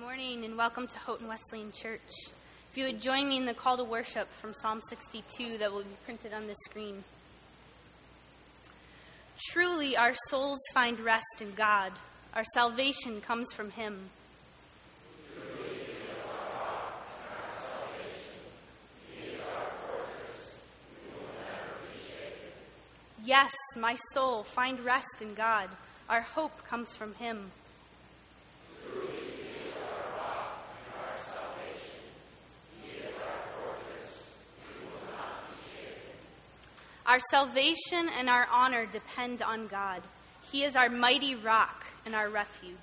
morning and welcome to Houghton Wesleyan Church. If you would join me in the call to worship from Psalm 62 that will be printed on the screen. Truly, our souls find rest in God. Our salvation comes from Him. Yes, my soul, find rest in God. Our hope comes from Him. Our salvation and our honor depend on God. He is our mighty rock and our refuge.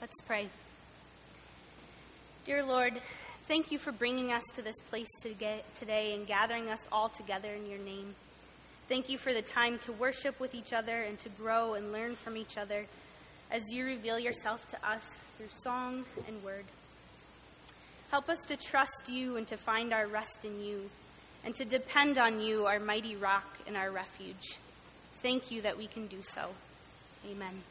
Let's pray. Dear Lord, thank you for bringing us to this place today and gathering us all together in your name. Thank you for the time to worship with each other and to grow and learn from each other as you reveal yourself to us through song and word. Help us to trust you and to find our rest in you, and to depend on you, our mighty rock and our refuge. Thank you that we can do so. Amen.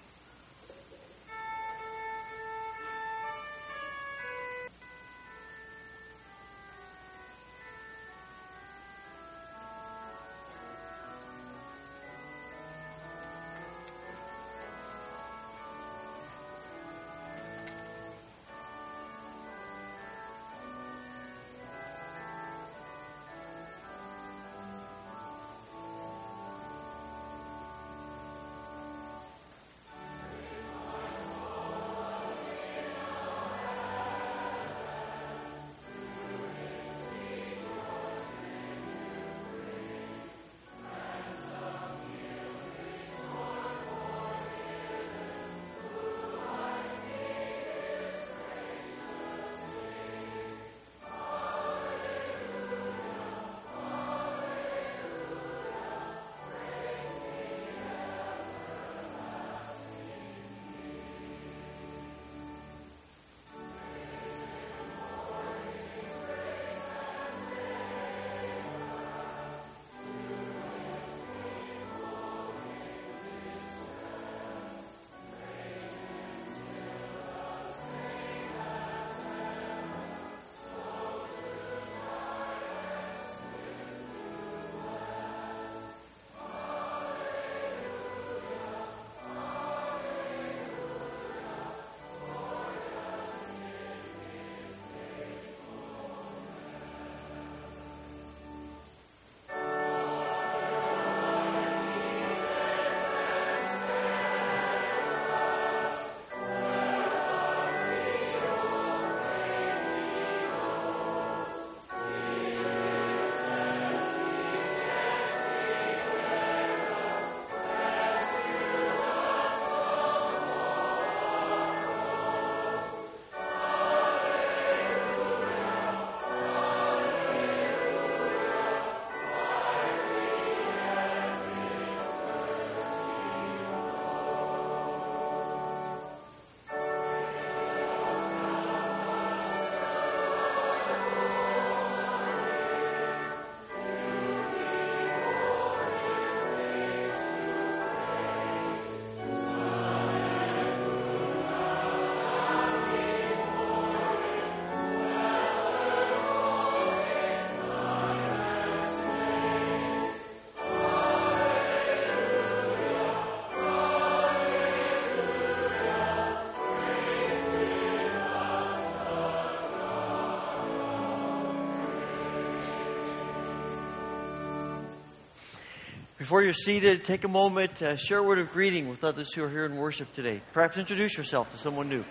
Before you're seated, take a moment, to share a word of greeting with others who are here in worship today. Perhaps introduce yourself to someone new.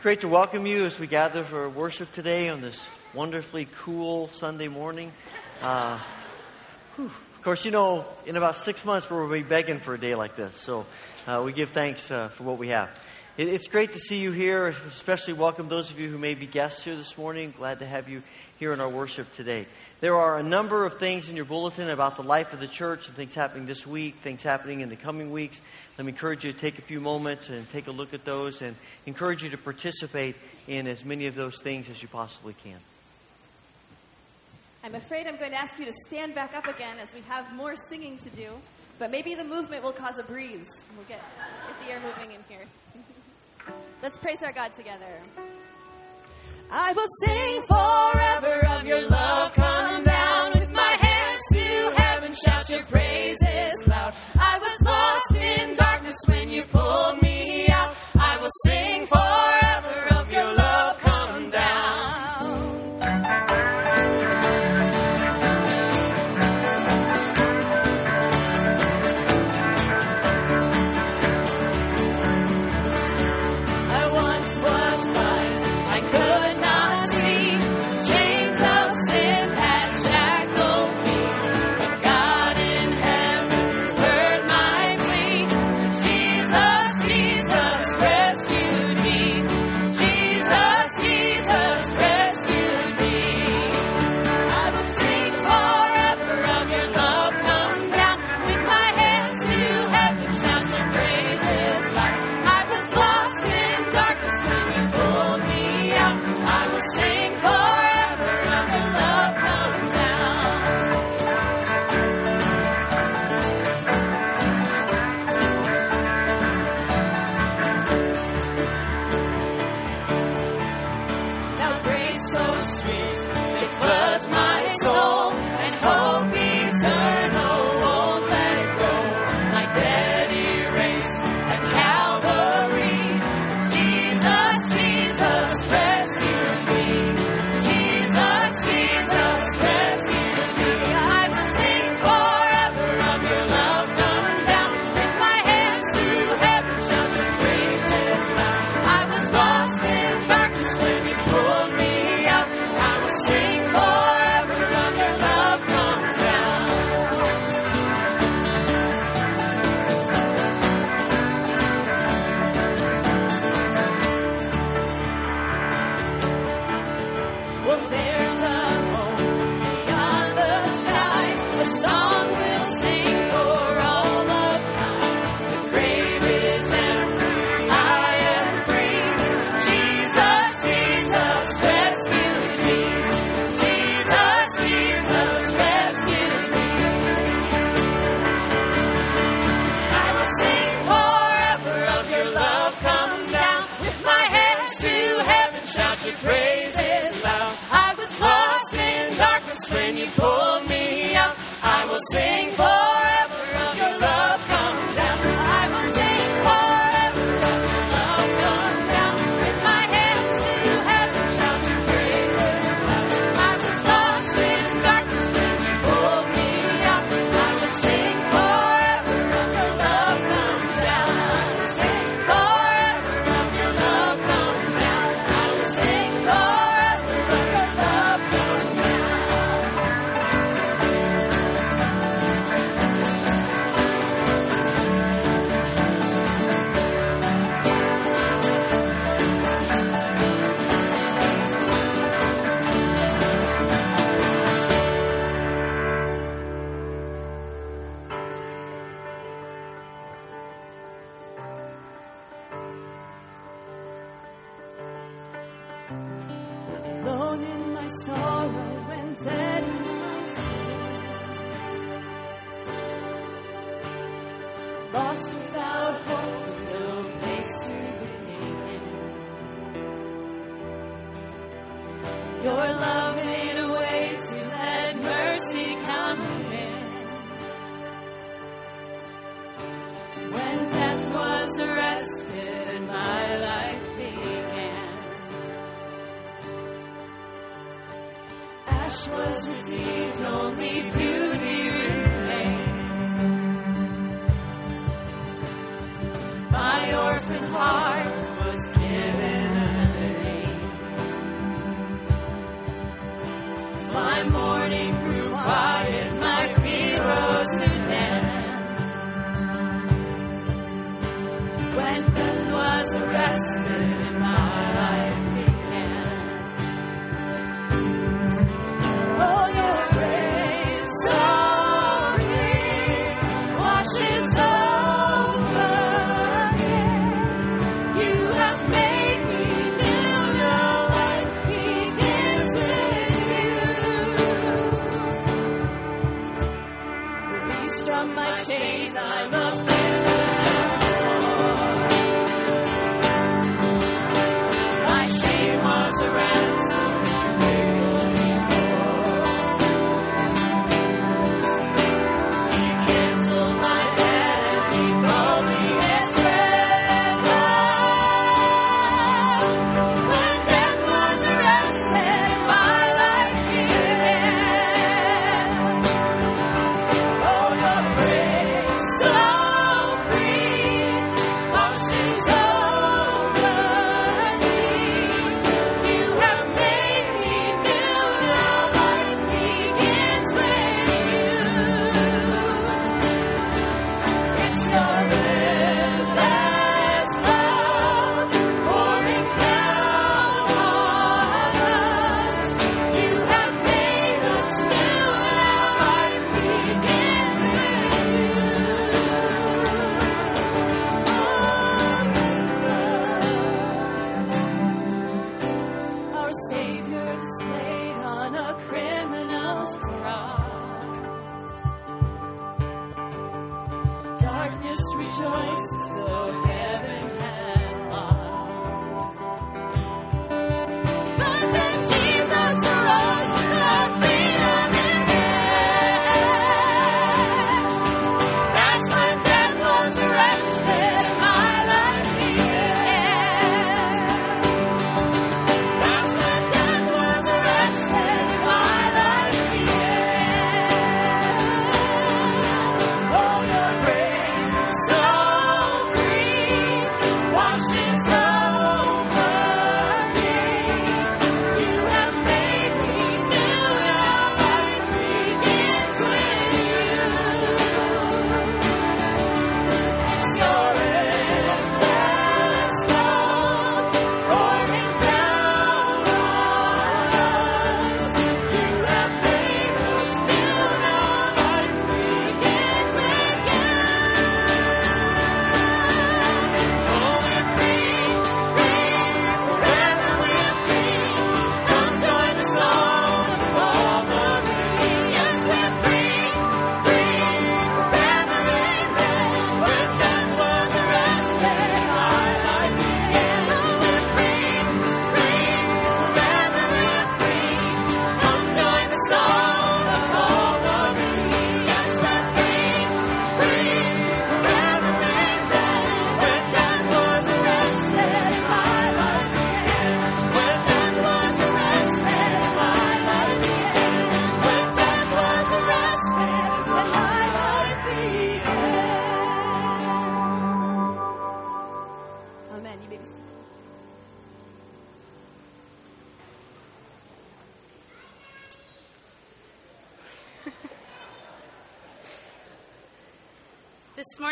It's great to welcome you as we gather for worship today on this wonderfully cool Sunday morning. Uh. Of course, you know, in about six months, we'll be begging for a day like this. So uh, we give thanks uh, for what we have. It, it's great to see you here, especially welcome those of you who may be guests here this morning. Glad to have you here in our worship today. There are a number of things in your bulletin about the life of the church and things happening this week, things happening in the coming weeks. Let me encourage you to take a few moments and take a look at those and encourage you to participate in as many of those things as you possibly can. I'm afraid I'm going to ask you to stand back up again as we have more singing to do, but maybe the movement will cause a breeze. and We'll get, get the air moving in here. Let's praise our God together. I will sing forever of your love.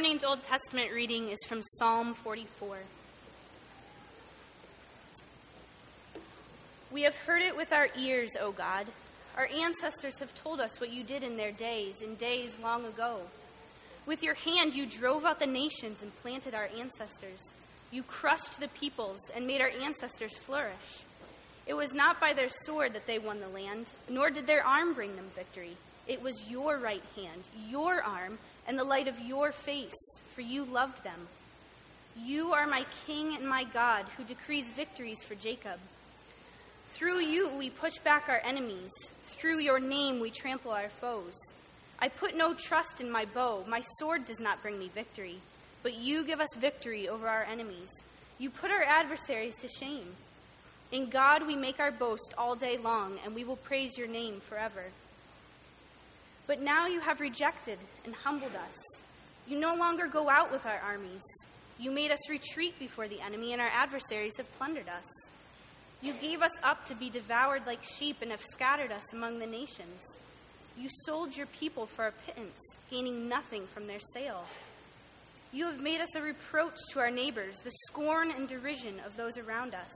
Morning's Old Testament reading is from Psalm 44. We have heard it with our ears, O God. Our ancestors have told us what you did in their days, in days long ago. With your hand, you drove out the nations and planted our ancestors. You crushed the peoples and made our ancestors flourish. It was not by their sword that they won the land, nor did their arm bring them victory. It was your right hand, your arm, and the light of your face, for you loved them. You are my King and my God, who decrees victories for Jacob. Through you we push back our enemies. Through your name we trample our foes. I put no trust in my bow. My sword does not bring me victory. But you give us victory over our enemies. You put our adversaries to shame. In God we make our boast all day long, and we will praise your name forever. But now you have rejected and humbled us. You no longer go out with our armies. You made us retreat before the enemy, and our adversaries have plundered us. You gave us up to be devoured like sheep and have scattered us among the nations. You sold your people for a pittance, gaining nothing from their sale. You have made us a reproach to our neighbors, the scorn and derision of those around us.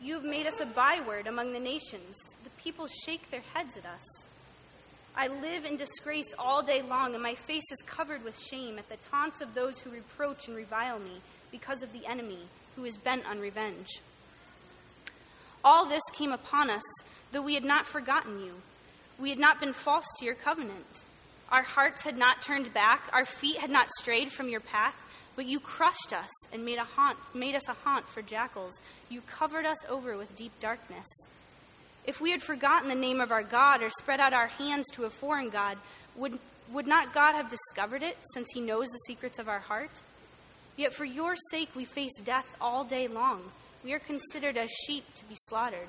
You have made us a byword among the nations. The people shake their heads at us. I live in disgrace all day long, and my face is covered with shame at the taunts of those who reproach and revile me because of the enemy who is bent on revenge. All this came upon us, though we had not forgotten you. We had not been false to your covenant. Our hearts had not turned back, our feet had not strayed from your path, but you crushed us and made, a haunt, made us a haunt for jackals. You covered us over with deep darkness. If we had forgotten the name of our God or spread out our hands to a foreign God, would, would not God have discovered it, since he knows the secrets of our heart? Yet for your sake we face death all day long. We are considered as sheep to be slaughtered.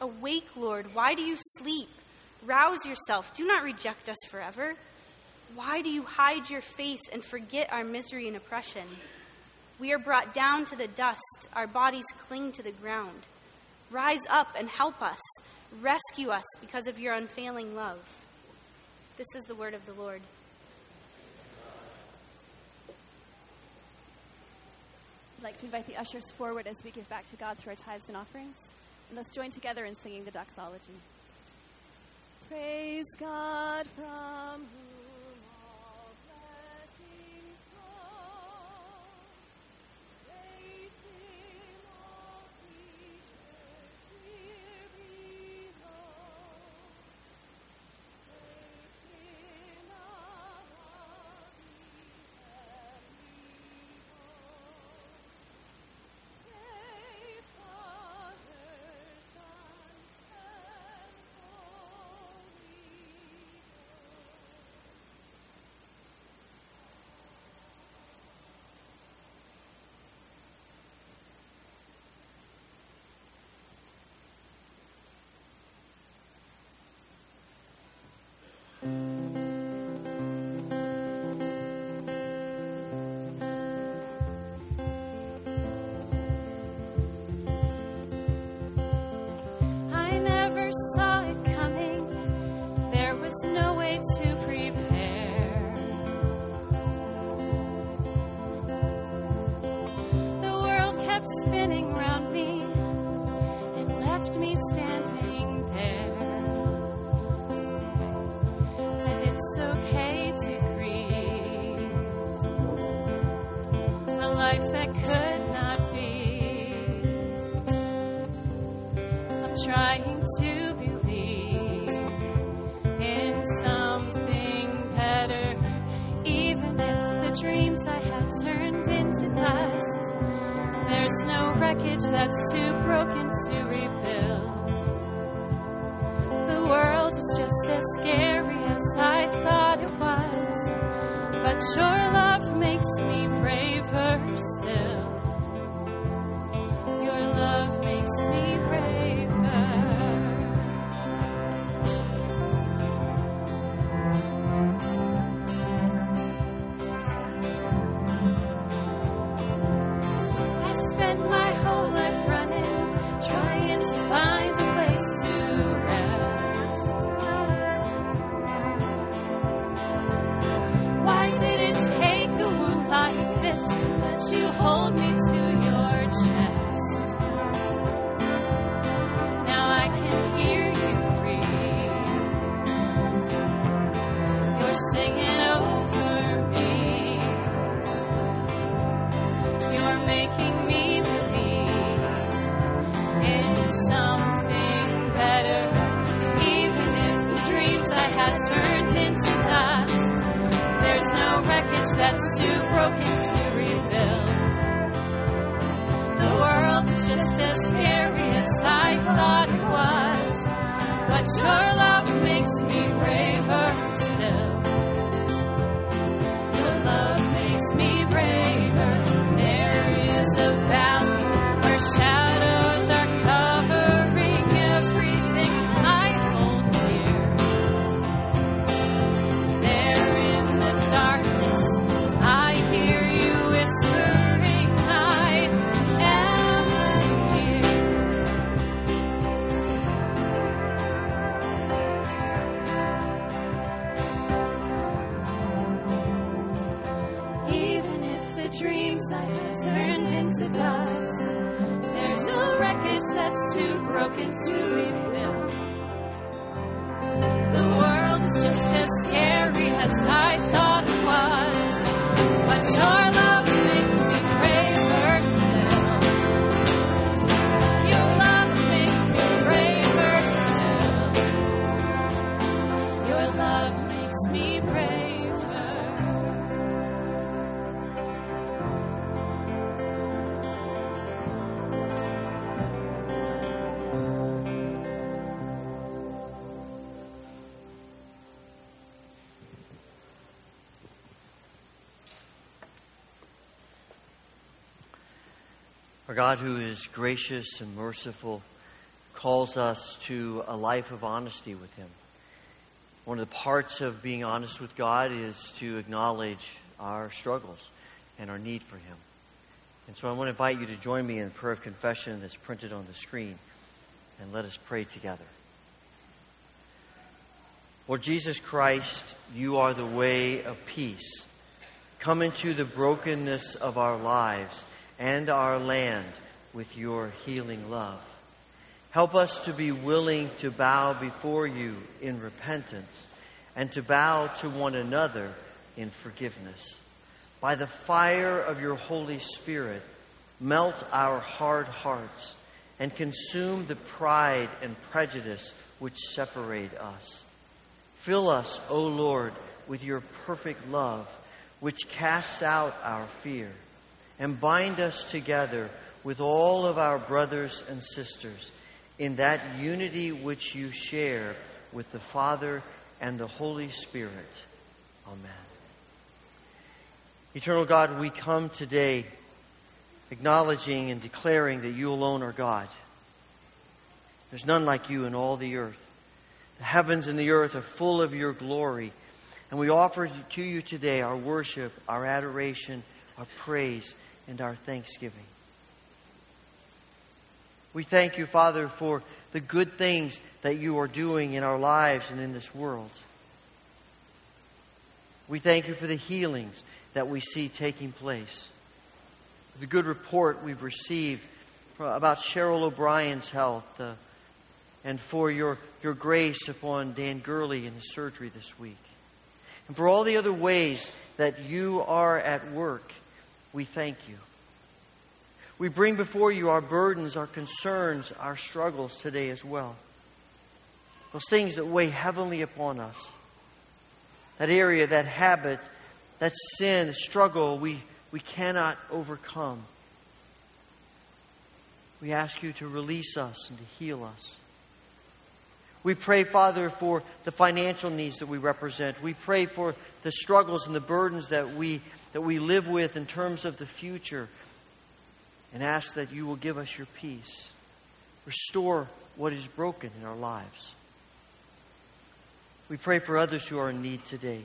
Awake, Lord, why do you sleep? Rouse yourself, do not reject us forever. Why do you hide your face and forget our misery and oppression? We are brought down to the dust, our bodies cling to the ground. Rise up and help us. Rescue us because of your unfailing love. This is the word of the Lord. I'd like to invite the ushers forward as we give back to God through our tithes and offerings. And let's join together in singing the doxology. Praise God from Our God, who is gracious and merciful, calls us to a life of honesty with Him. One of the parts of being honest with God is to acknowledge our struggles and our need for Him. And so I want to invite you to join me in the prayer of confession that's printed on the screen. And let us pray together. Lord Jesus Christ, you are the way of peace. Come into the brokenness of our lives and our land with your healing love. Help us to be willing to bow before you in repentance and to bow to one another in forgiveness. By the fire of your Holy Spirit, melt our hard hearts and consume the pride and prejudice which separate us. Fill us, O Lord, with your perfect love, which casts out our fear, and bind us together with all of our brothers and sisters in that unity which you share with the Father and the Holy Spirit. Amen. Eternal God, we come today acknowledging and declaring that you alone are God. There's none like you in all the earth. The heavens and the earth are full of your glory. And we offer to you today our worship, our adoration, our praise, and our thanksgiving. We thank you, Father, for the good things that you are doing in our lives and in this world. We thank you for the healings that we see taking place. The good report we've received about Cheryl O'Brien's health, uh, and for your, your grace upon Dan Gurley and his surgery this week. And for all the other ways that you are at work, we thank you. We bring before you our burdens, our concerns, our struggles today as well. Those things that weigh heavily upon us. That area, that habit, that sin, struggle we, we cannot overcome. We ask you to release us and to heal us. We pray, Father, for the financial needs that we represent. We pray for the struggles and the burdens that we, that we live with in terms of the future. And ask that you will give us your peace. Restore what is broken in our lives. We pray for others who are in need today.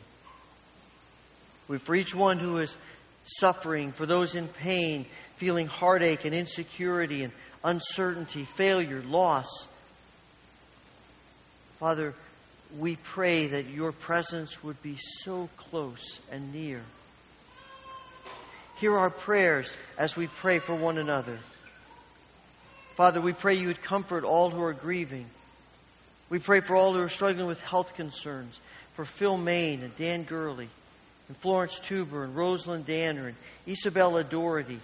We for each one who is suffering, for those in pain, feeling heartache and insecurity and uncertainty, failure, loss. Father, we pray that your presence would be so close and near. Hear our prayers as we pray for one another. Father, we pray you would comfort all who are grieving. We pray for all who are struggling with health concerns, for Phil Main and Dan Gurley, and Florence Tuber and Rosalind Danner and Isabella Doherty,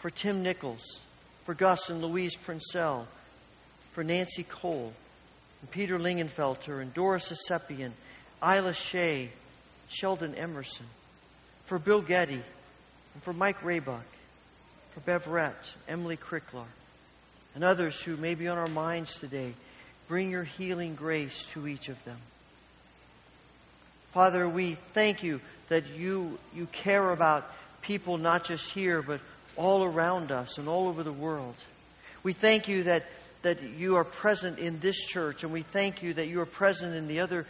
for Tim Nichols, for Gus and Louise Princell, for Nancy Cole, and Peter Lingenfelter, and Doris Asepian, Isla Shea, Sheldon Emerson, for Bill Getty, and for Mike Raybuck, for Beverett, Emily Cricklar, and others who may be on our minds today. Bring your healing grace to each of them. Father, we thank you that you, you care about people not just here, but all around us and all over the world. We thank you that, that you are present in this church, and we thank you that you are present in the other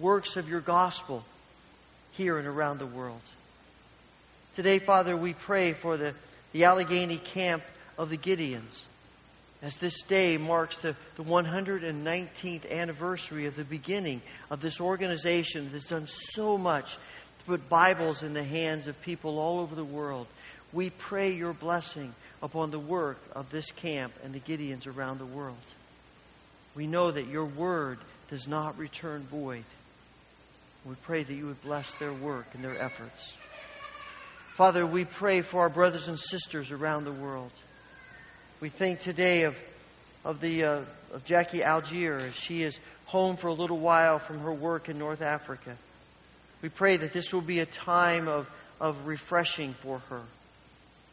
works of your gospel here and around the world. Today, Father, we pray for the, the Allegheny camp of the Gideons as this day marks the, the 119th anniversary of the beginning of this organization that's done so much to put Bibles in the hands of people all over the world. We pray your blessing upon the work of this camp and the Gideons around the world. We know that your word does not return void. We pray that you would bless their work and their efforts. Father, we pray for our brothers and sisters around the world. We think today of, of, the, uh, of Jackie Algier as she is home for a little while from her work in North Africa. We pray that this will be a time of, of refreshing for her.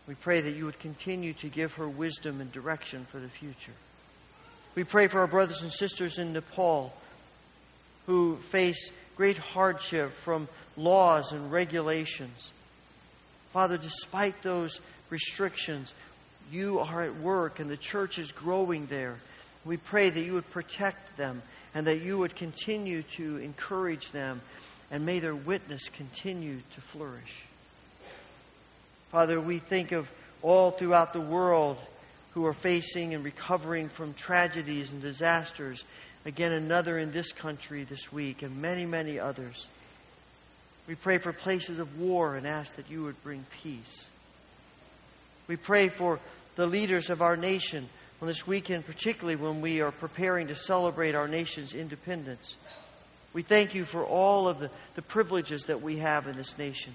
We pray that you would continue to give her wisdom and direction for the future. We pray for our brothers and sisters in Nepal who face great hardship from laws and regulations. Father, despite those restrictions, you are at work and the church is growing there. We pray that you would protect them and that you would continue to encourage them and may their witness continue to flourish. Father, we think of all throughout the world who are facing and recovering from tragedies and disasters. Again, another in this country this week, and many, many others. We pray for places of war and ask that you would bring peace. We pray for the leaders of our nation on this weekend, particularly when we are preparing to celebrate our nation's independence. We thank you for all of the, the privileges that we have in this nation.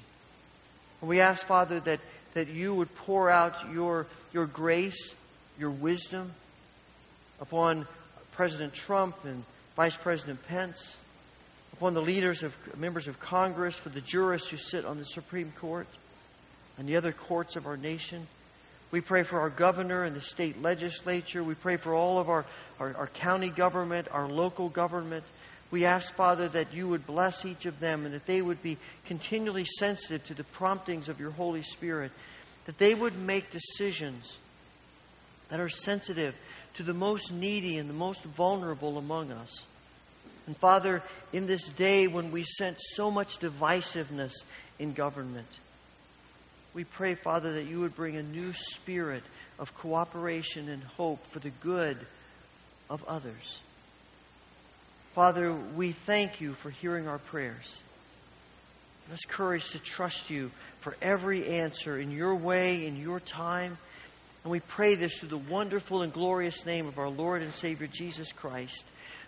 And we ask, Father, that, that you would pour out your, your grace, your wisdom upon President Trump and Vice President Pence, upon the leaders of members of Congress, for the jurists who sit on the Supreme Court and the other courts of our nation. We pray for our governor and the state legislature. We pray for all of our, our, our, county government, our local government. We ask, Father, that you would bless each of them and that they would be continually sensitive to the promptings of your Holy Spirit, that they would make decisions that are sensitive to the most needy and the most vulnerable among us. And Father, in this day when we sense so much divisiveness in government, we pray, Father, that you would bring a new spirit of cooperation and hope for the good of others. Father, we thank you for hearing our prayers. Give us courage to trust you for every answer in your way, in your time. And we pray this through the wonderful and glorious name of our Lord and Savior Jesus Christ,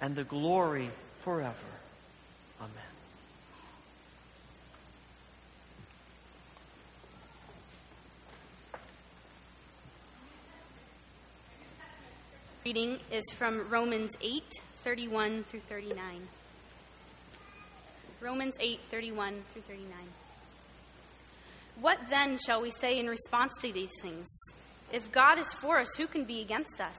and the glory forever. Amen. reading is from Romans 8 31 through 39. Romans 8 31 through 39. What then shall we say in response to these things? If God is for us, who can be against us?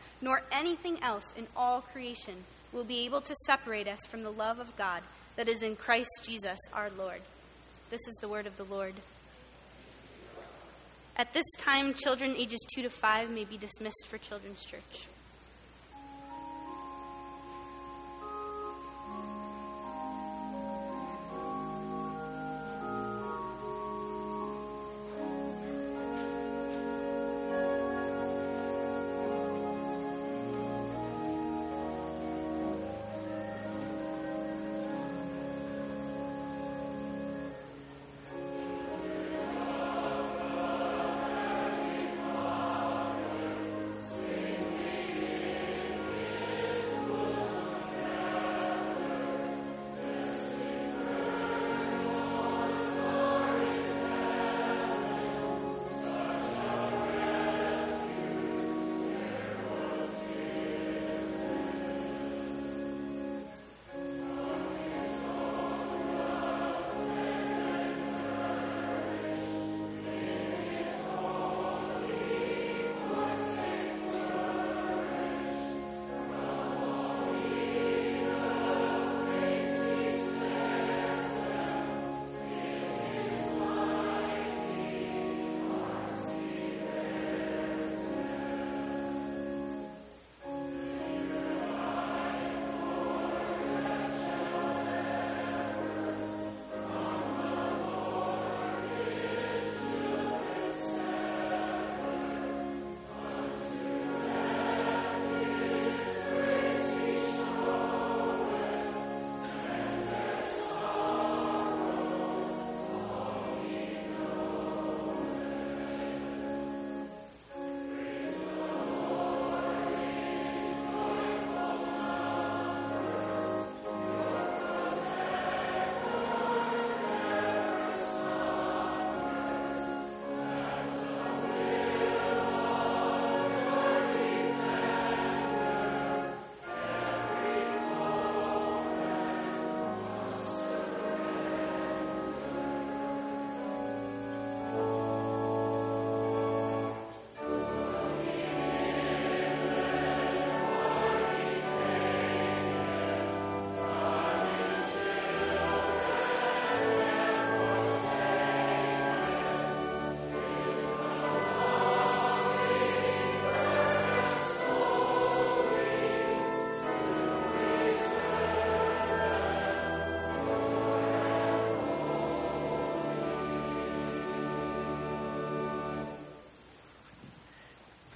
nor anything else in all creation will be able to separate us from the love of God that is in Christ Jesus our Lord. This is the word of the Lord. At this time, children ages 2 to 5 may be dismissed for Children's Church.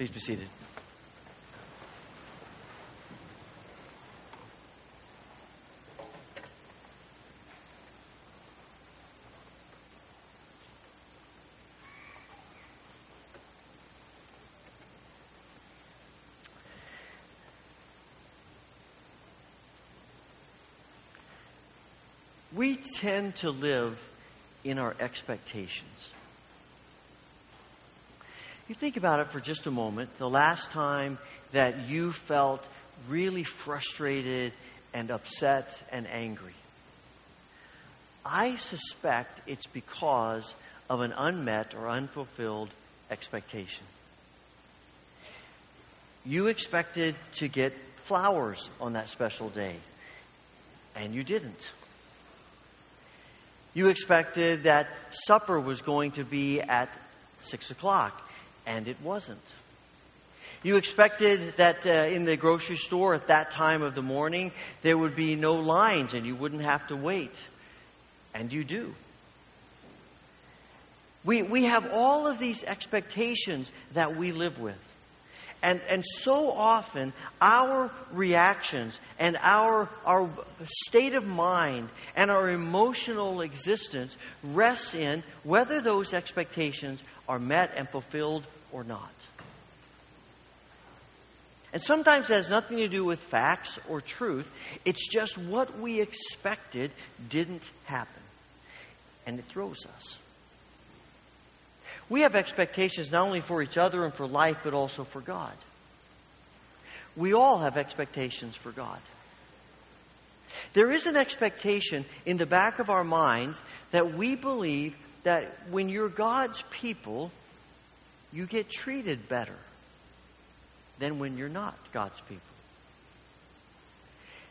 Please be seated. We tend to live in our expectations. You think about it for just a moment. The last time that you felt really frustrated and upset and angry. I suspect it's because of an unmet or unfulfilled expectation. You expected to get flowers on that special day, and you didn't. You expected that supper was going to be at six o'clock, and it wasn't. You expected that uh, in the grocery store at that time of the morning there would be no lines and you wouldn't have to wait, and you do. We, we have all of these expectations that we live with. And, and so often, our reactions and our, our state of mind and our emotional existence rests in whether those expectations are met and fulfilled or not. And sometimes it has nothing to do with facts or truth. It's just what we expected didn't happen. And it throws us. We have expectations not only for each other and for life, but also for God. We all have expectations for God. There is an expectation in the back of our minds that we believe that when you're God's people, you get treated better than when you're not God's people.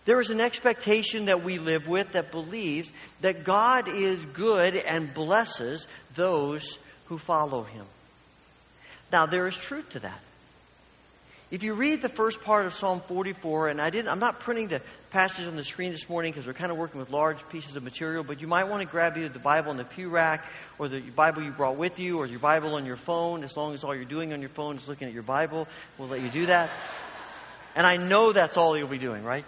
There is an expectation that we live with that believes that God is good and blesses those who follow him. Now, there is truth to that. If you read the first part of Psalm 44, and I didn't, I'm not printing the passage on the screen this morning because we're kind of working with large pieces of material, but you might want to grab either the Bible in the pew rack or the Bible you brought with you or your Bible on your phone. As long as all you're doing on your phone is looking at your Bible, we'll let you do that. And I know that's all you'll be doing, right?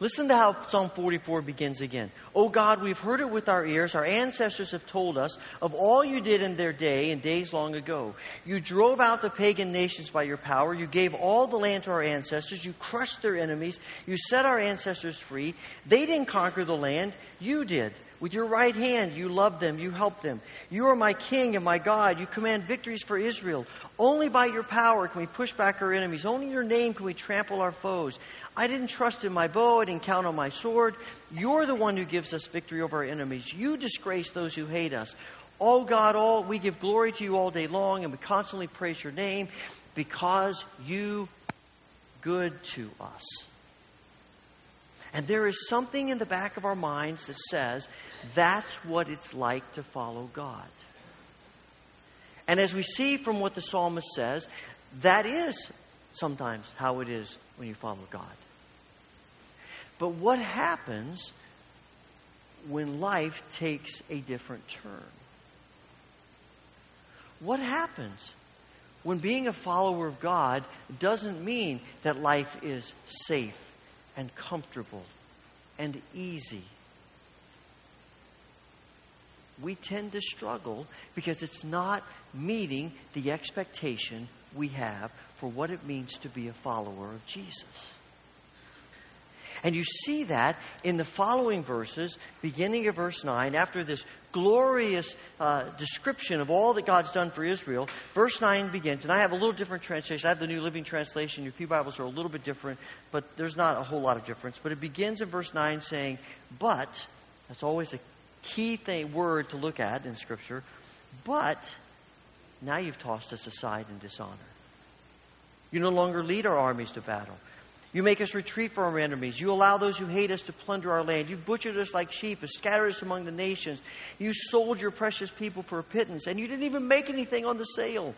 Listen to how Psalm 44 begins again. Oh God, we've heard it with our ears. Our ancestors have told us of all you did in their day and days long ago. You drove out the pagan nations by your power. You gave all the land to our ancestors. You crushed their enemies. You set our ancestors free. They didn't conquer the land. You did. With your right hand, you loved them. You helped them. You are my king and my God. You command victories for Israel. Only by your power can we push back our enemies. Only your name can we trample our foes. I didn't trust in my bow. I didn't count on my sword. You're the one who gives us victory over our enemies. You disgrace those who hate us. Oh God, all we give glory to you all day long, and we constantly praise your name because you good to us. And there is something in the back of our minds that says that's what it's like to follow God. And as we see from what the psalmist says, that is sometimes how it is when you follow God. But what happens when life takes a different turn? What happens when being a follower of God doesn't mean that life is safe and comfortable and easy? We tend to struggle because it's not meeting the expectation we have for what it means to be a follower of Jesus. And you see that in the following verses, beginning of verse 9, after this glorious uh, description of all that God's done for Israel. Verse 9 begins, and I have a little different translation. I have the New Living Translation. Your Pew Bibles are a little bit different, but there's not a whole lot of difference. But it begins in verse 9 saying, But, that's always a key thing, word to look at in Scripture, but now you've tossed us aside in dishonor. You no longer lead our armies to battle. You make us retreat from our enemies. You allow those who hate us to plunder our land. You've butchered us like sheep and scattered us among the nations. You sold your precious people for a pittance, and you didn't even make anything on the sale.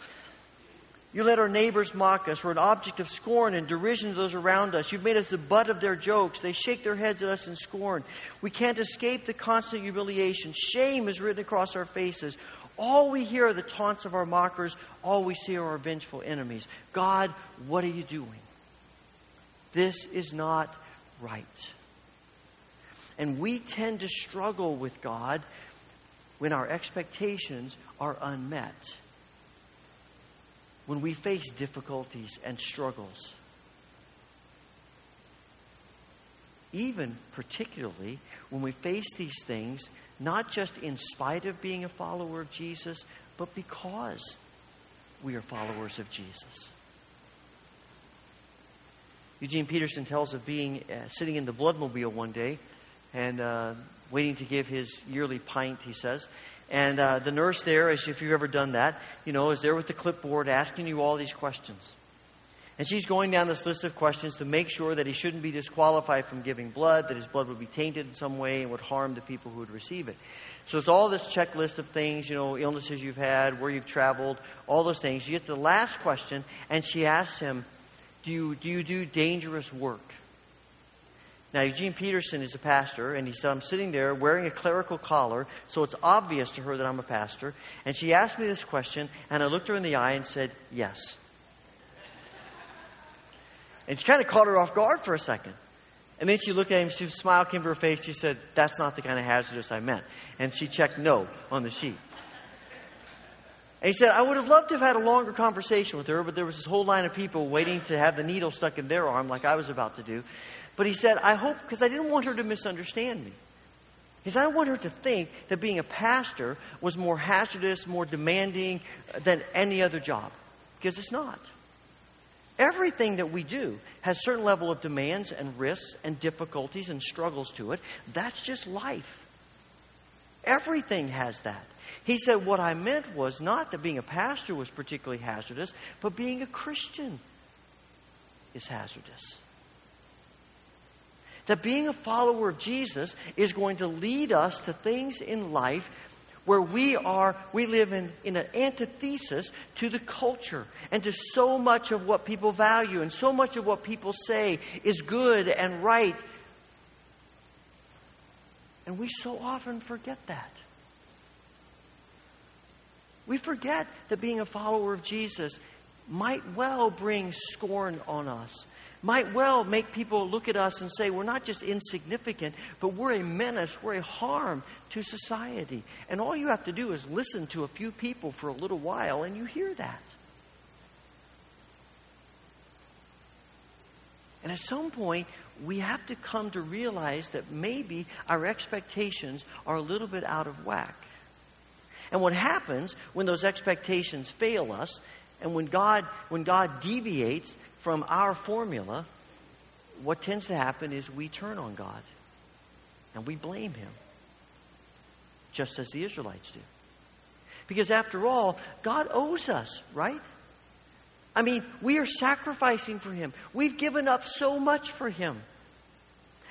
You let our neighbors mock us. We're an object of scorn and derision to those around us. You've made us the butt of their jokes. They shake their heads at us in scorn. We can't escape the constant humiliation. Shame is written across our faces. All we hear are the taunts of our mockers. All we see are our vengeful enemies. God, what are you doing? This is not right. And we tend to struggle with God when our expectations are unmet, when we face difficulties and struggles. Even particularly when we face these things, not just in spite of being a follower of Jesus, but because we are followers of Jesus. Eugene Peterson tells of being uh, sitting in the bloodmobile one day and uh, waiting to give his yearly pint, he says. And uh, the nurse there, as if you've ever done that, you know, is there with the clipboard asking you all these questions. And she's going down this list of questions to make sure that he shouldn't be disqualified from giving blood, that his blood would be tainted in some way and would harm the people who would receive it. So it's all this checklist of things, you know, illnesses you've had, where you've traveled, all those things. You get to the last question, and she asks him, do you, do you do dangerous work? Now, Eugene Peterson is a pastor, and he said, I'm sitting there wearing a clerical collar, so it's obvious to her that I'm a pastor. And she asked me this question, and I looked her in the eye and said, Yes. And she kind of caught her off guard for a second. And then she looked at him, she smile came to her face, she said, That's not the kind of hazardous I meant. And she checked no on the sheet. And he said, I would have loved to have had a longer conversation with her, but there was this whole line of people waiting to have the needle stuck in their arm, like I was about to do. But he said, I hope, because I didn't want her to misunderstand me. He said, I don't want her to think that being a pastor was more hazardous, more demanding uh, than any other job, because it's not. Everything that we do has certain level of demands and risks and difficulties and struggles to it. That's just life. Everything has that. He said, What I meant was not that being a pastor was particularly hazardous, but being a Christian is hazardous. That being a follower of Jesus is going to lead us to things in life where we are, we live in, in an antithesis to the culture and to so much of what people value and so much of what people say is good and right. And we so often forget that. We forget that being a follower of Jesus might well bring scorn on us, might well make people look at us and say we're not just insignificant, but we're a menace, we're a harm to society. And all you have to do is listen to a few people for a little while, and you hear that. And at some point, we have to come to realize that maybe our expectations are a little bit out of whack. And what happens when those expectations fail us and when God, when God deviates from our formula, what tends to happen is we turn on God and we blame Him, just as the Israelites do. Because after all, God owes us, right? I mean, we are sacrificing for Him. We've given up so much for Him.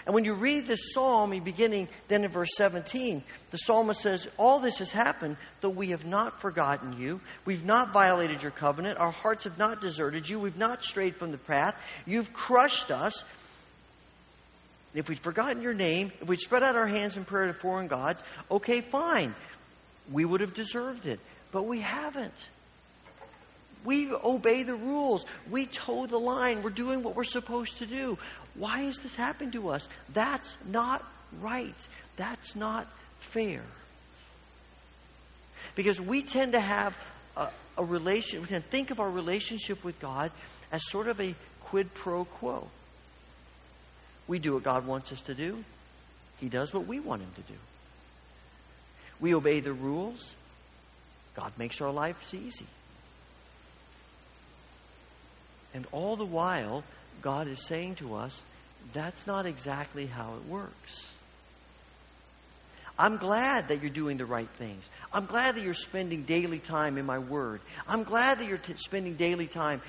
And when you read this psalm, beginning then in verse 17, the psalmist says, All this has happened, though we have not forgotten you. We've not violated your covenant. Our hearts have not deserted you. We've not strayed from the path. You've crushed us. If we'd forgotten your name, if we'd spread out our hands in prayer to foreign gods, okay, fine. We would have deserved it. But we haven't. We obey the rules. We toe the line. We're doing what we're supposed to do. Why is this happening to us? That's not right. That's not fair. Because we tend to have a, a relation, we to think of our relationship with God as sort of a quid pro quo. We do what God wants us to do, He does what we want Him to do. We obey the rules, God makes our lives easy. And all the while, God is saying to us, that's not exactly how it works. I'm glad that you're doing the right things. I'm glad that you're spending daily time in my word. I'm glad that you're t- spending daily time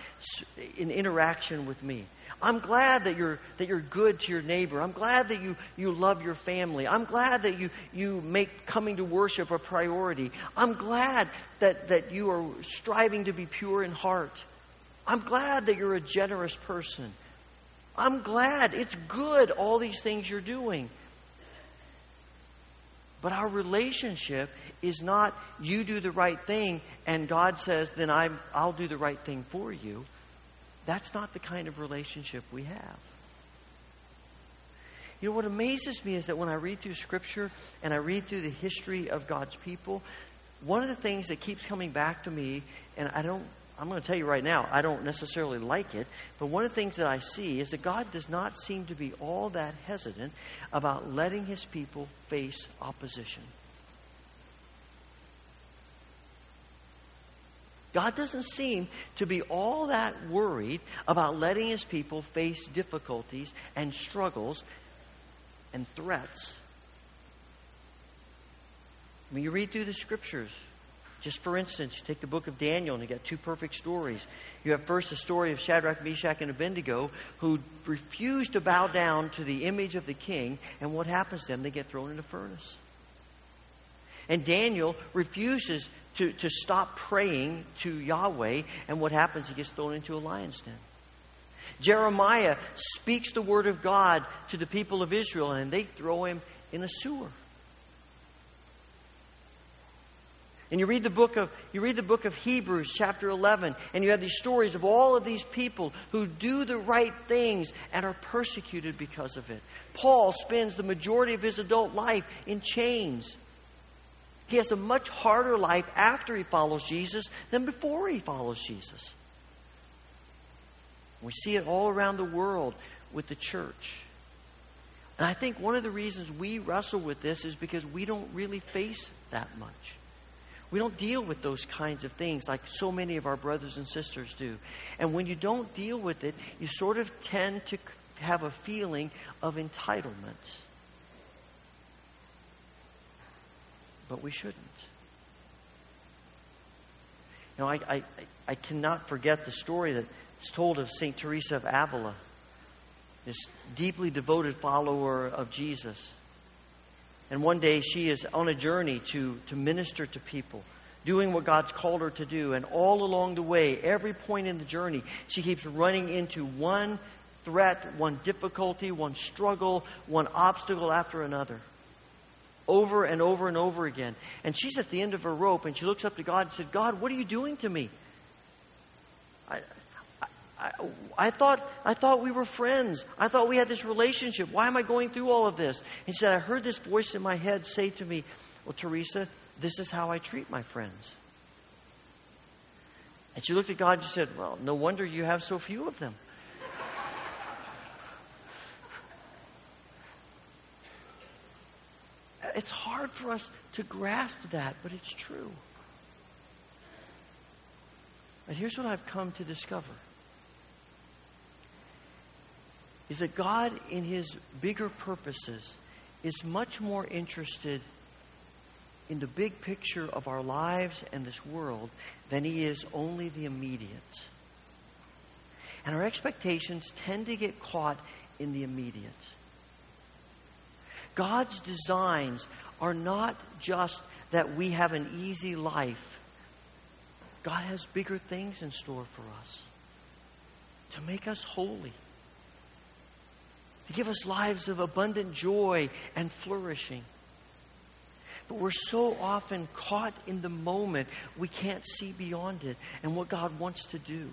in interaction with me. I'm glad that you're, that you're good to your neighbor. I'm glad that you, you love your family. I'm glad that you, you make coming to worship a priority. I'm glad that, that you are striving to be pure in heart. I'm glad that you're a generous person. I'm glad. It's good, all these things you're doing. But our relationship is not you do the right thing and God says, then i will do the right thing for you. That's not the kind of relationship we have. You know, what amazes me is that when I read through Scripture and I read through the history of God's people, one of the things that keeps coming back to me, and I don't I'm going to tell you right now, I don't necessarily like it, but one of the things that I see is that God does not seem to be all that hesitant about letting his people face opposition. God doesn't seem to be all that worried about letting his people face difficulties and struggles and threats. When you read through the scriptures, just for instance, you take the book of Daniel and you got two perfect stories. You have first the story of Shadrach, Meshach, and Abednego who refuse to bow down to the image of the king, and what happens to them? They get thrown in a furnace. And Daniel refuses to, to stop praying to Yahweh, and what happens? He gets thrown into a lion's den. Jeremiah speaks the word of God to the people of Israel, and they throw him in a sewer. And you read the book of you read the book of Hebrews chapter 11 and you have these stories of all of these people who do the right things and are persecuted because of it. Paul spends the majority of his adult life in chains. He has a much harder life after he follows Jesus than before he follows Jesus. We see it all around the world with the church. And I think one of the reasons we wrestle with this is because we don't really face that much. We don't deal with those kinds of things like so many of our brothers and sisters do. And when you don't deal with it, you sort of tend to have a feeling of entitlement. But we shouldn't. You know, I, I, I cannot forget the story that's told of St. Teresa of Avila, this deeply devoted follower of Jesus. And one day she is on a journey to, to minister to people, doing what God's called her to do. And all along the way, every point in the journey, she keeps running into one threat, one difficulty, one struggle, one obstacle after another. Over and over and over again. And she's at the end of her rope and she looks up to God and said, God, what are you doing to me? I, I, I, thought, I thought we were friends. I thought we had this relationship. Why am I going through all of this? He said, I heard this voice in my head say to me, Well, Teresa, this is how I treat my friends. And she looked at God and she said, Well, no wonder you have so few of them. it's hard for us to grasp that, but it's true. And here's what I've come to discover is that God, in His bigger purposes, is much more interested in the big picture of our lives and this world than He is only the immediate. And our expectations tend to get caught in the immediate. God's designs are not just that we have an easy life. God has bigger things in store for us to make us holy to give us lives of abundant joy and flourishing. But we're so often caught in the moment, we can't see beyond it and what God wants to do.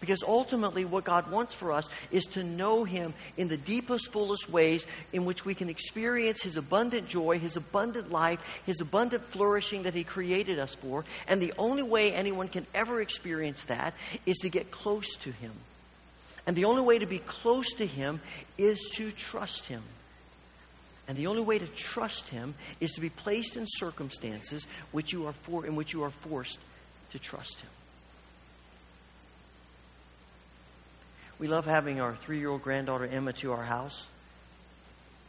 Because ultimately, what God wants for us is to know Him in the deepest, fullest ways in which we can experience His abundant joy, His abundant life, His abundant flourishing that He created us for. And the only way anyone can ever experience that is to get close to Him. And the only way to be close to Him is to trust Him. And the only way to trust Him is to be placed in circumstances which you are for, in which you are forced to trust Him. We love having our three year old granddaughter Emma to our house.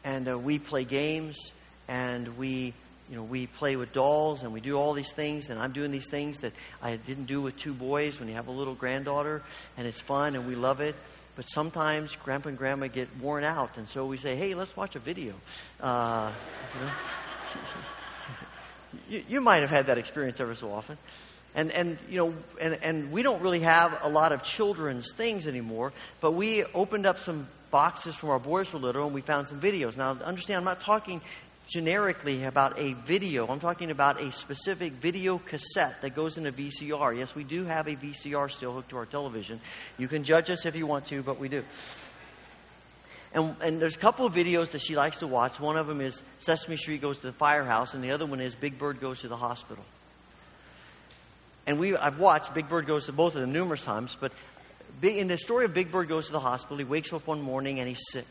And uh, we play games and we you know, we play with dolls and we do all these things, and I'm doing these things that I didn't do with two boys when you have a little granddaughter, and it's fun and we love it. But sometimes Grandpa and Grandma get worn out, and so we say, hey, let's watch a video. Uh, you, know? you, you might have had that experience ever so often. And, and you know, and, and we don't really have a lot of children's things anymore, but we opened up some boxes from our boys were little and we found some videos. Now, understand, I'm not talking generically about a video. I'm talking about a specific video cassette that goes in a VCR. Yes, we do have a VCR still hooked to our television. You can judge us if you want to, but we do. And, and there's a couple of videos that she likes to watch. One of them is Sesame Street Goes to the Firehouse, and the other one is Big Bird Goes to the Hospital. And we, I've watched Big Bird Goes to both of them numerous times, but in the story of Big Bird Goes to the Hospital, he wakes up one morning and he's sick.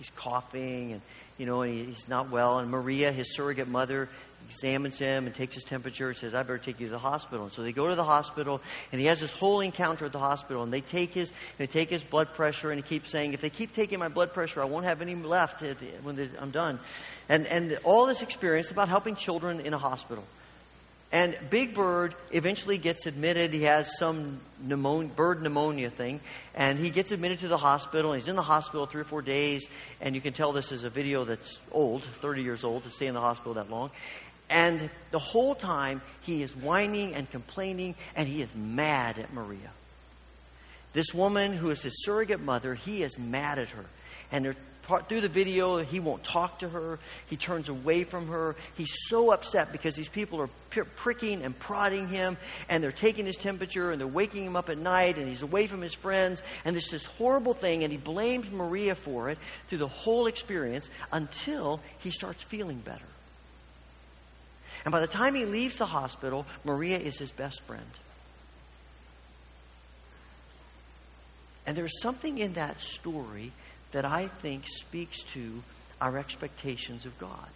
He's coughing and you know, and he's not well. And Maria, his surrogate mother, examines him and takes his temperature and says, I better take you to the hospital. And so they go to the hospital, and he has this whole encounter at the hospital. And they take his, they take his blood pressure, and he keeps saying, if they keep taking my blood pressure, I won't have any left when I'm done. And, and all this experience about helping children in a hospital. And Big Bird eventually gets admitted. He has some bird pneumonia thing, and he gets admitted to the hospital. And he's in the hospital three or four days, and you can tell this is a video that's old, 30 years old, to stay in the hospital that long. And the whole time, he is whining and complaining, and he is mad at Maria. This woman who is his surrogate mother, he is mad at her. And they're through the video, he won't talk to her. He turns away from her. He's so upset because these people are p- pricking and prodding him, and they're taking his temperature, and they're waking him up at night, and he's away from his friends, and there's this horrible thing, and he blames Maria for it through the whole experience until he starts feeling better. And by the time he leaves the hospital, Maria is his best friend. And there's something in that story that I think speaks to our expectations of God.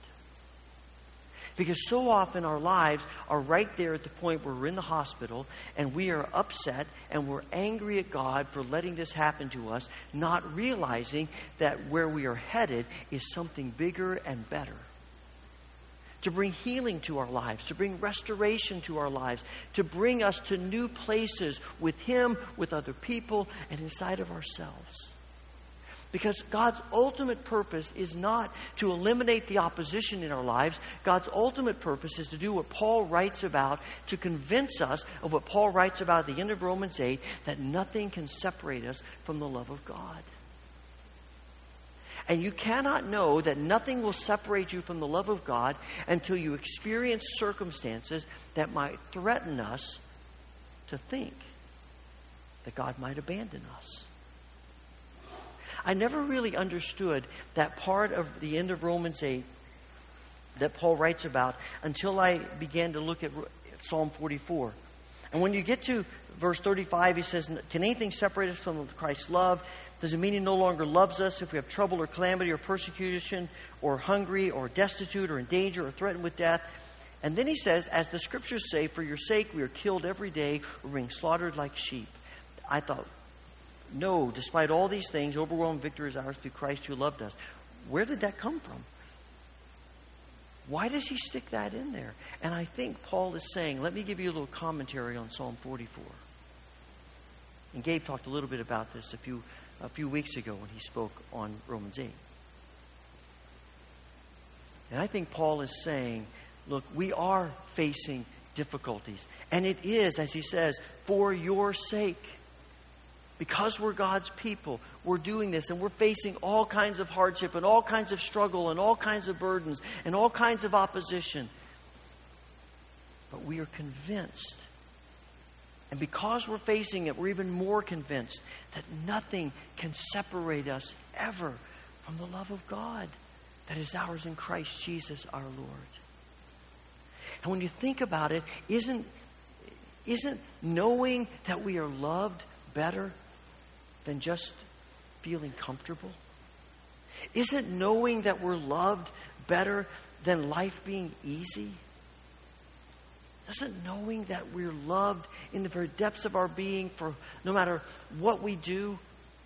Because so often our lives are right there at the point where we're in the hospital and we are upset and we're angry at God for letting this happen to us, not realizing that where we are headed is something bigger and better. To bring healing to our lives, to bring restoration to our lives, to bring us to new places with Him, with other people, and inside of ourselves. Because God's ultimate purpose is not to eliminate the opposition in our lives. God's ultimate purpose is to do what Paul writes about, to convince us of what Paul writes about at the end of Romans 8 that nothing can separate us from the love of God. And you cannot know that nothing will separate you from the love of God until you experience circumstances that might threaten us to think that God might abandon us. I never really understood that part of the end of Romans 8 that Paul writes about until I began to look at Psalm 44. And when you get to verse 35, he says, Can anything separate us from Christ's love? Does it mean he no longer loves us if we have trouble or calamity or persecution or hungry or destitute or in danger or threatened with death? And then he says, As the scriptures say, for your sake we are killed every day, we're being slaughtered like sheep. I thought, no, despite all these things, overwhelming victory is ours through Christ who loved us. Where did that come from? Why does he stick that in there? And I think Paul is saying, let me give you a little commentary on Psalm 44. And Gabe talked a little bit about this a few, a few weeks ago when he spoke on Romans 8. And I think Paul is saying, look, we are facing difficulties. And it is, as he says, for your sake. Because we're God's people, we're doing this and we're facing all kinds of hardship and all kinds of struggle and all kinds of burdens and all kinds of opposition. But we are convinced. And because we're facing it, we're even more convinced that nothing can separate us ever from the love of God that is ours in Christ Jesus our Lord. And when you think about it, isn't, isn't knowing that we are loved better than just feeling comfortable? Isn't knowing that we're loved better than life being easy? Doesn't knowing that we're loved in the very depths of our being for no matter what we do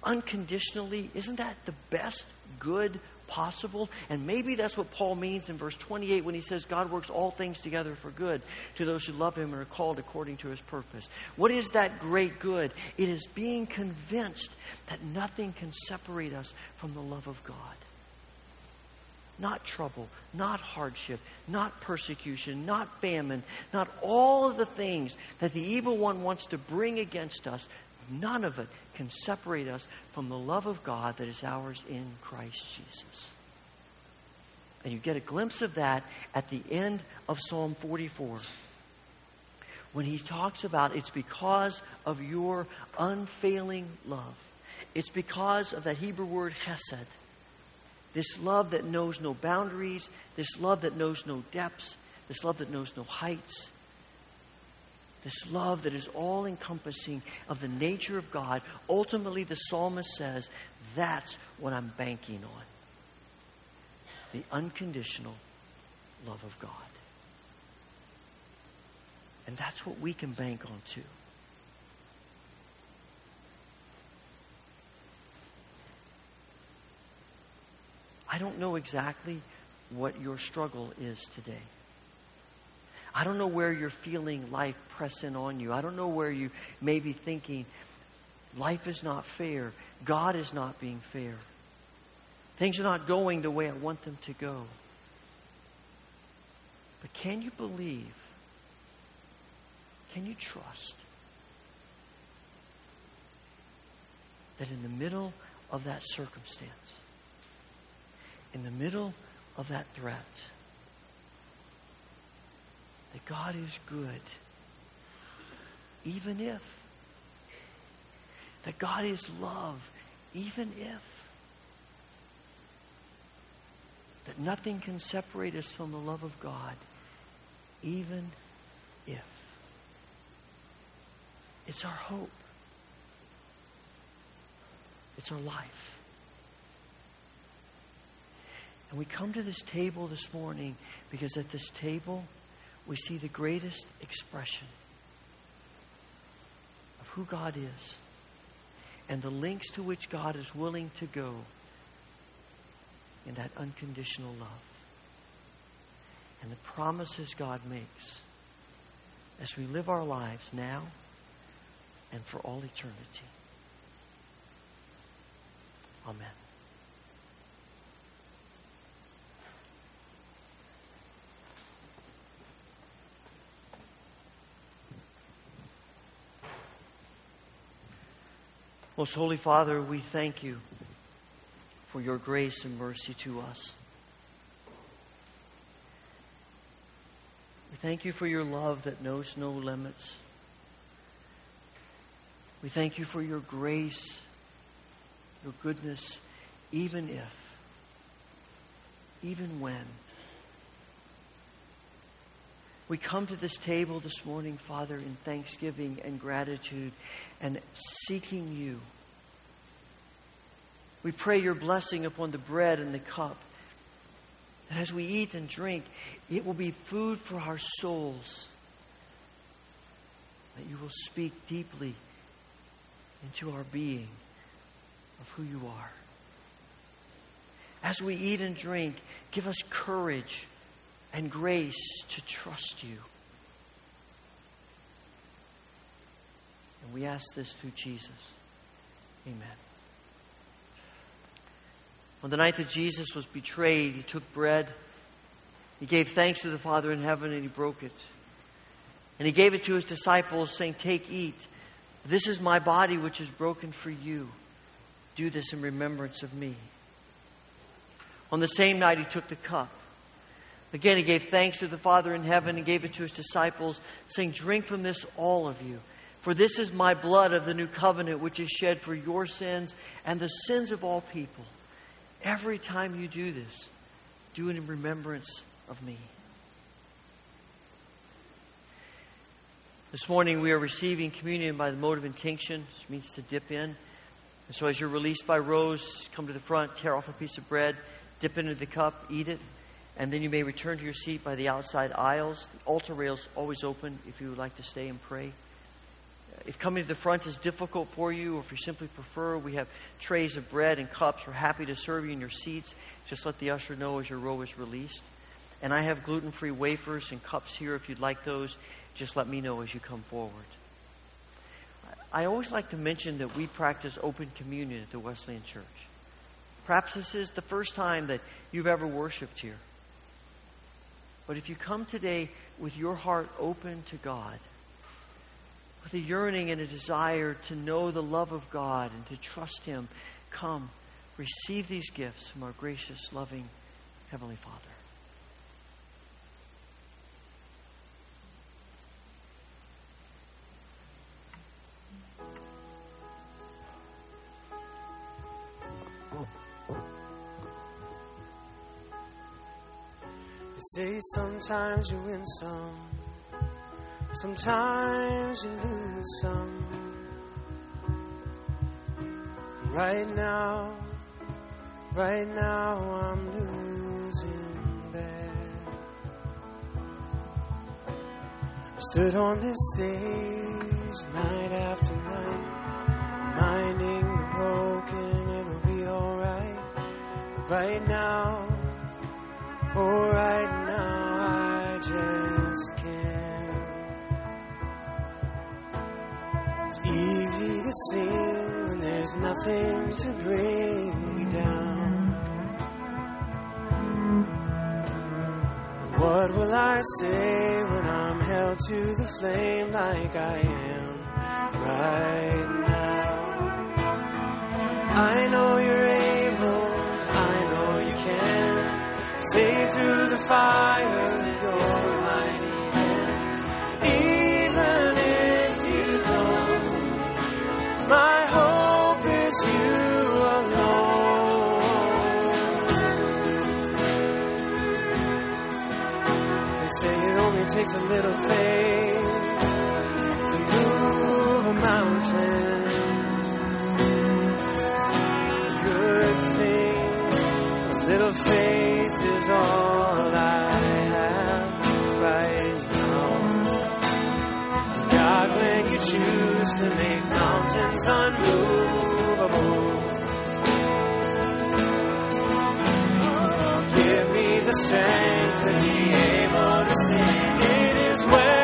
unconditionally, isn't that the best good possible? And maybe that's what Paul means in verse 28 when he says, God works all things together for good to those who love him and are called according to his purpose. What is that great good? It is being convinced that nothing can separate us from the love of God. Not trouble, not hardship, not persecution, not famine, not all of the things that the evil one wants to bring against us. None of it can separate us from the love of God that is ours in Christ Jesus. And you get a glimpse of that at the end of Psalm 44 when he talks about it's because of your unfailing love. It's because of that Hebrew word hesed. This love that knows no boundaries, this love that knows no depths, this love that knows no heights, this love that is all encompassing of the nature of God. Ultimately, the psalmist says, that's what I'm banking on the unconditional love of God. And that's what we can bank on too. I don't know exactly what your struggle is today. I don't know where you're feeling life pressing on you. I don't know where you may be thinking, life is not fair. God is not being fair. Things are not going the way I want them to go. But can you believe? Can you trust that in the middle of that circumstance, in the middle of that threat, that God is good, even if. That God is love, even if. That nothing can separate us from the love of God, even if. It's our hope. It's our life. And we come to this table this morning because at this table we see the greatest expression of who God is and the lengths to which God is willing to go in that unconditional love. And the promises God makes as we live our lives now and for all eternity. Amen. Most Holy Father, we thank you for your grace and mercy to us. We thank you for your love that knows no limits. We thank you for your grace, your goodness, even if, even when. We come to this table this morning, Father, in thanksgiving and gratitude and seeking you. We pray your blessing upon the bread and the cup. That as we eat and drink, it will be food for our souls. That you will speak deeply into our being of who you are. As we eat and drink, give us courage and grace to trust you. And we ask this through Jesus. Amen. On the night that Jesus was betrayed, he took bread. He gave thanks to the Father in heaven and he broke it. And he gave it to his disciples, saying, Take, eat. This is my body which is broken for you. Do this in remembrance of me. On the same night, he took the cup. Again, he gave thanks to the Father in heaven and gave it to his disciples, saying, Drink from this, all of you. For this is my blood of the new covenant, which is shed for your sins and the sins of all people. Every time you do this, do it in remembrance of me. This morning we are receiving communion by the mode of intinction, which means to dip in. And so as you're released by rows, come to the front, tear off a piece of bread, dip into the cup, eat it, and then you may return to your seat by the outside aisles. The altar rail's always open if you would like to stay and pray. If coming to the front is difficult for you, or if you simply prefer, we have trays of bread and cups. We're happy to serve you in your seats. Just let the usher know as your row is released. And I have gluten free wafers and cups here if you'd like those just let me know as you come forward. I always like to mention that we practice open communion at the Wesleyan Church. Perhaps this is the first time that you've ever worshiped here. But if you come today with your heart open to God, with a yearning and a desire to know the love of God and to trust Him, come, receive these gifts from our gracious, loving Heavenly Father. They say sometimes you win some, sometimes you lose some. Right now, right now I'm losing bad. I stood on this stage night after night, reminding the broken it'll be alright. Right now, Oh, right now I just can't. Easy to sing when there's nothing to bring me down. What will I say when I'm held to the flame like I am right now? I know you're able, I know you can. Save through the fire. takes a little faith to move a mountain. Good thing, a little faith is all I have right now. God, when you choose to make mountains unmovable. Give me the strength to be able to stand that's where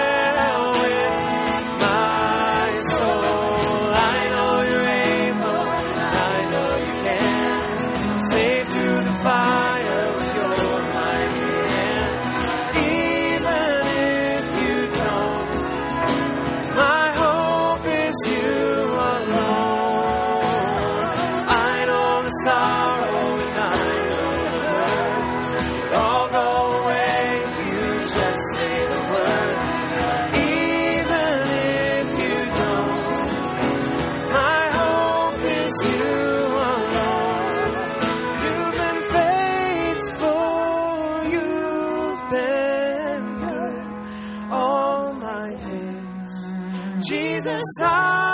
Jesus, I